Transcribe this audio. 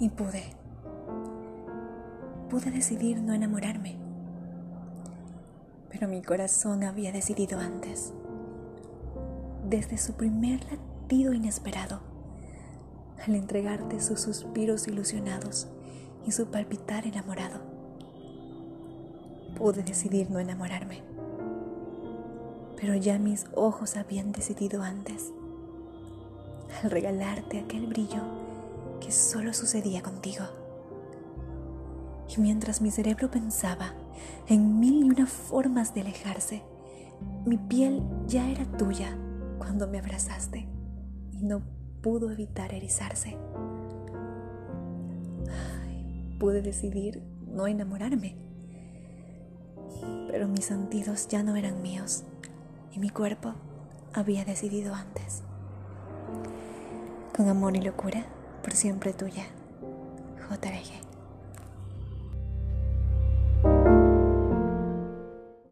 Y pude. Pude decidir no enamorarme. Pero mi corazón había decidido antes. Desde su primer latido inesperado, al entregarte sus suspiros ilusionados y su palpitar enamorado, pude decidir no enamorarme. Pero ya mis ojos habían decidido antes, al regalarte aquel brillo solo sucedía contigo. Y mientras mi cerebro pensaba en mil y una formas de alejarse, mi piel ya era tuya cuando me abrazaste y no pudo evitar erizarse. pude decidir no enamorarme, pero mis sentidos ya no eran míos y mi cuerpo había decidido antes. Con amor y locura, por siempre tuya, JBG.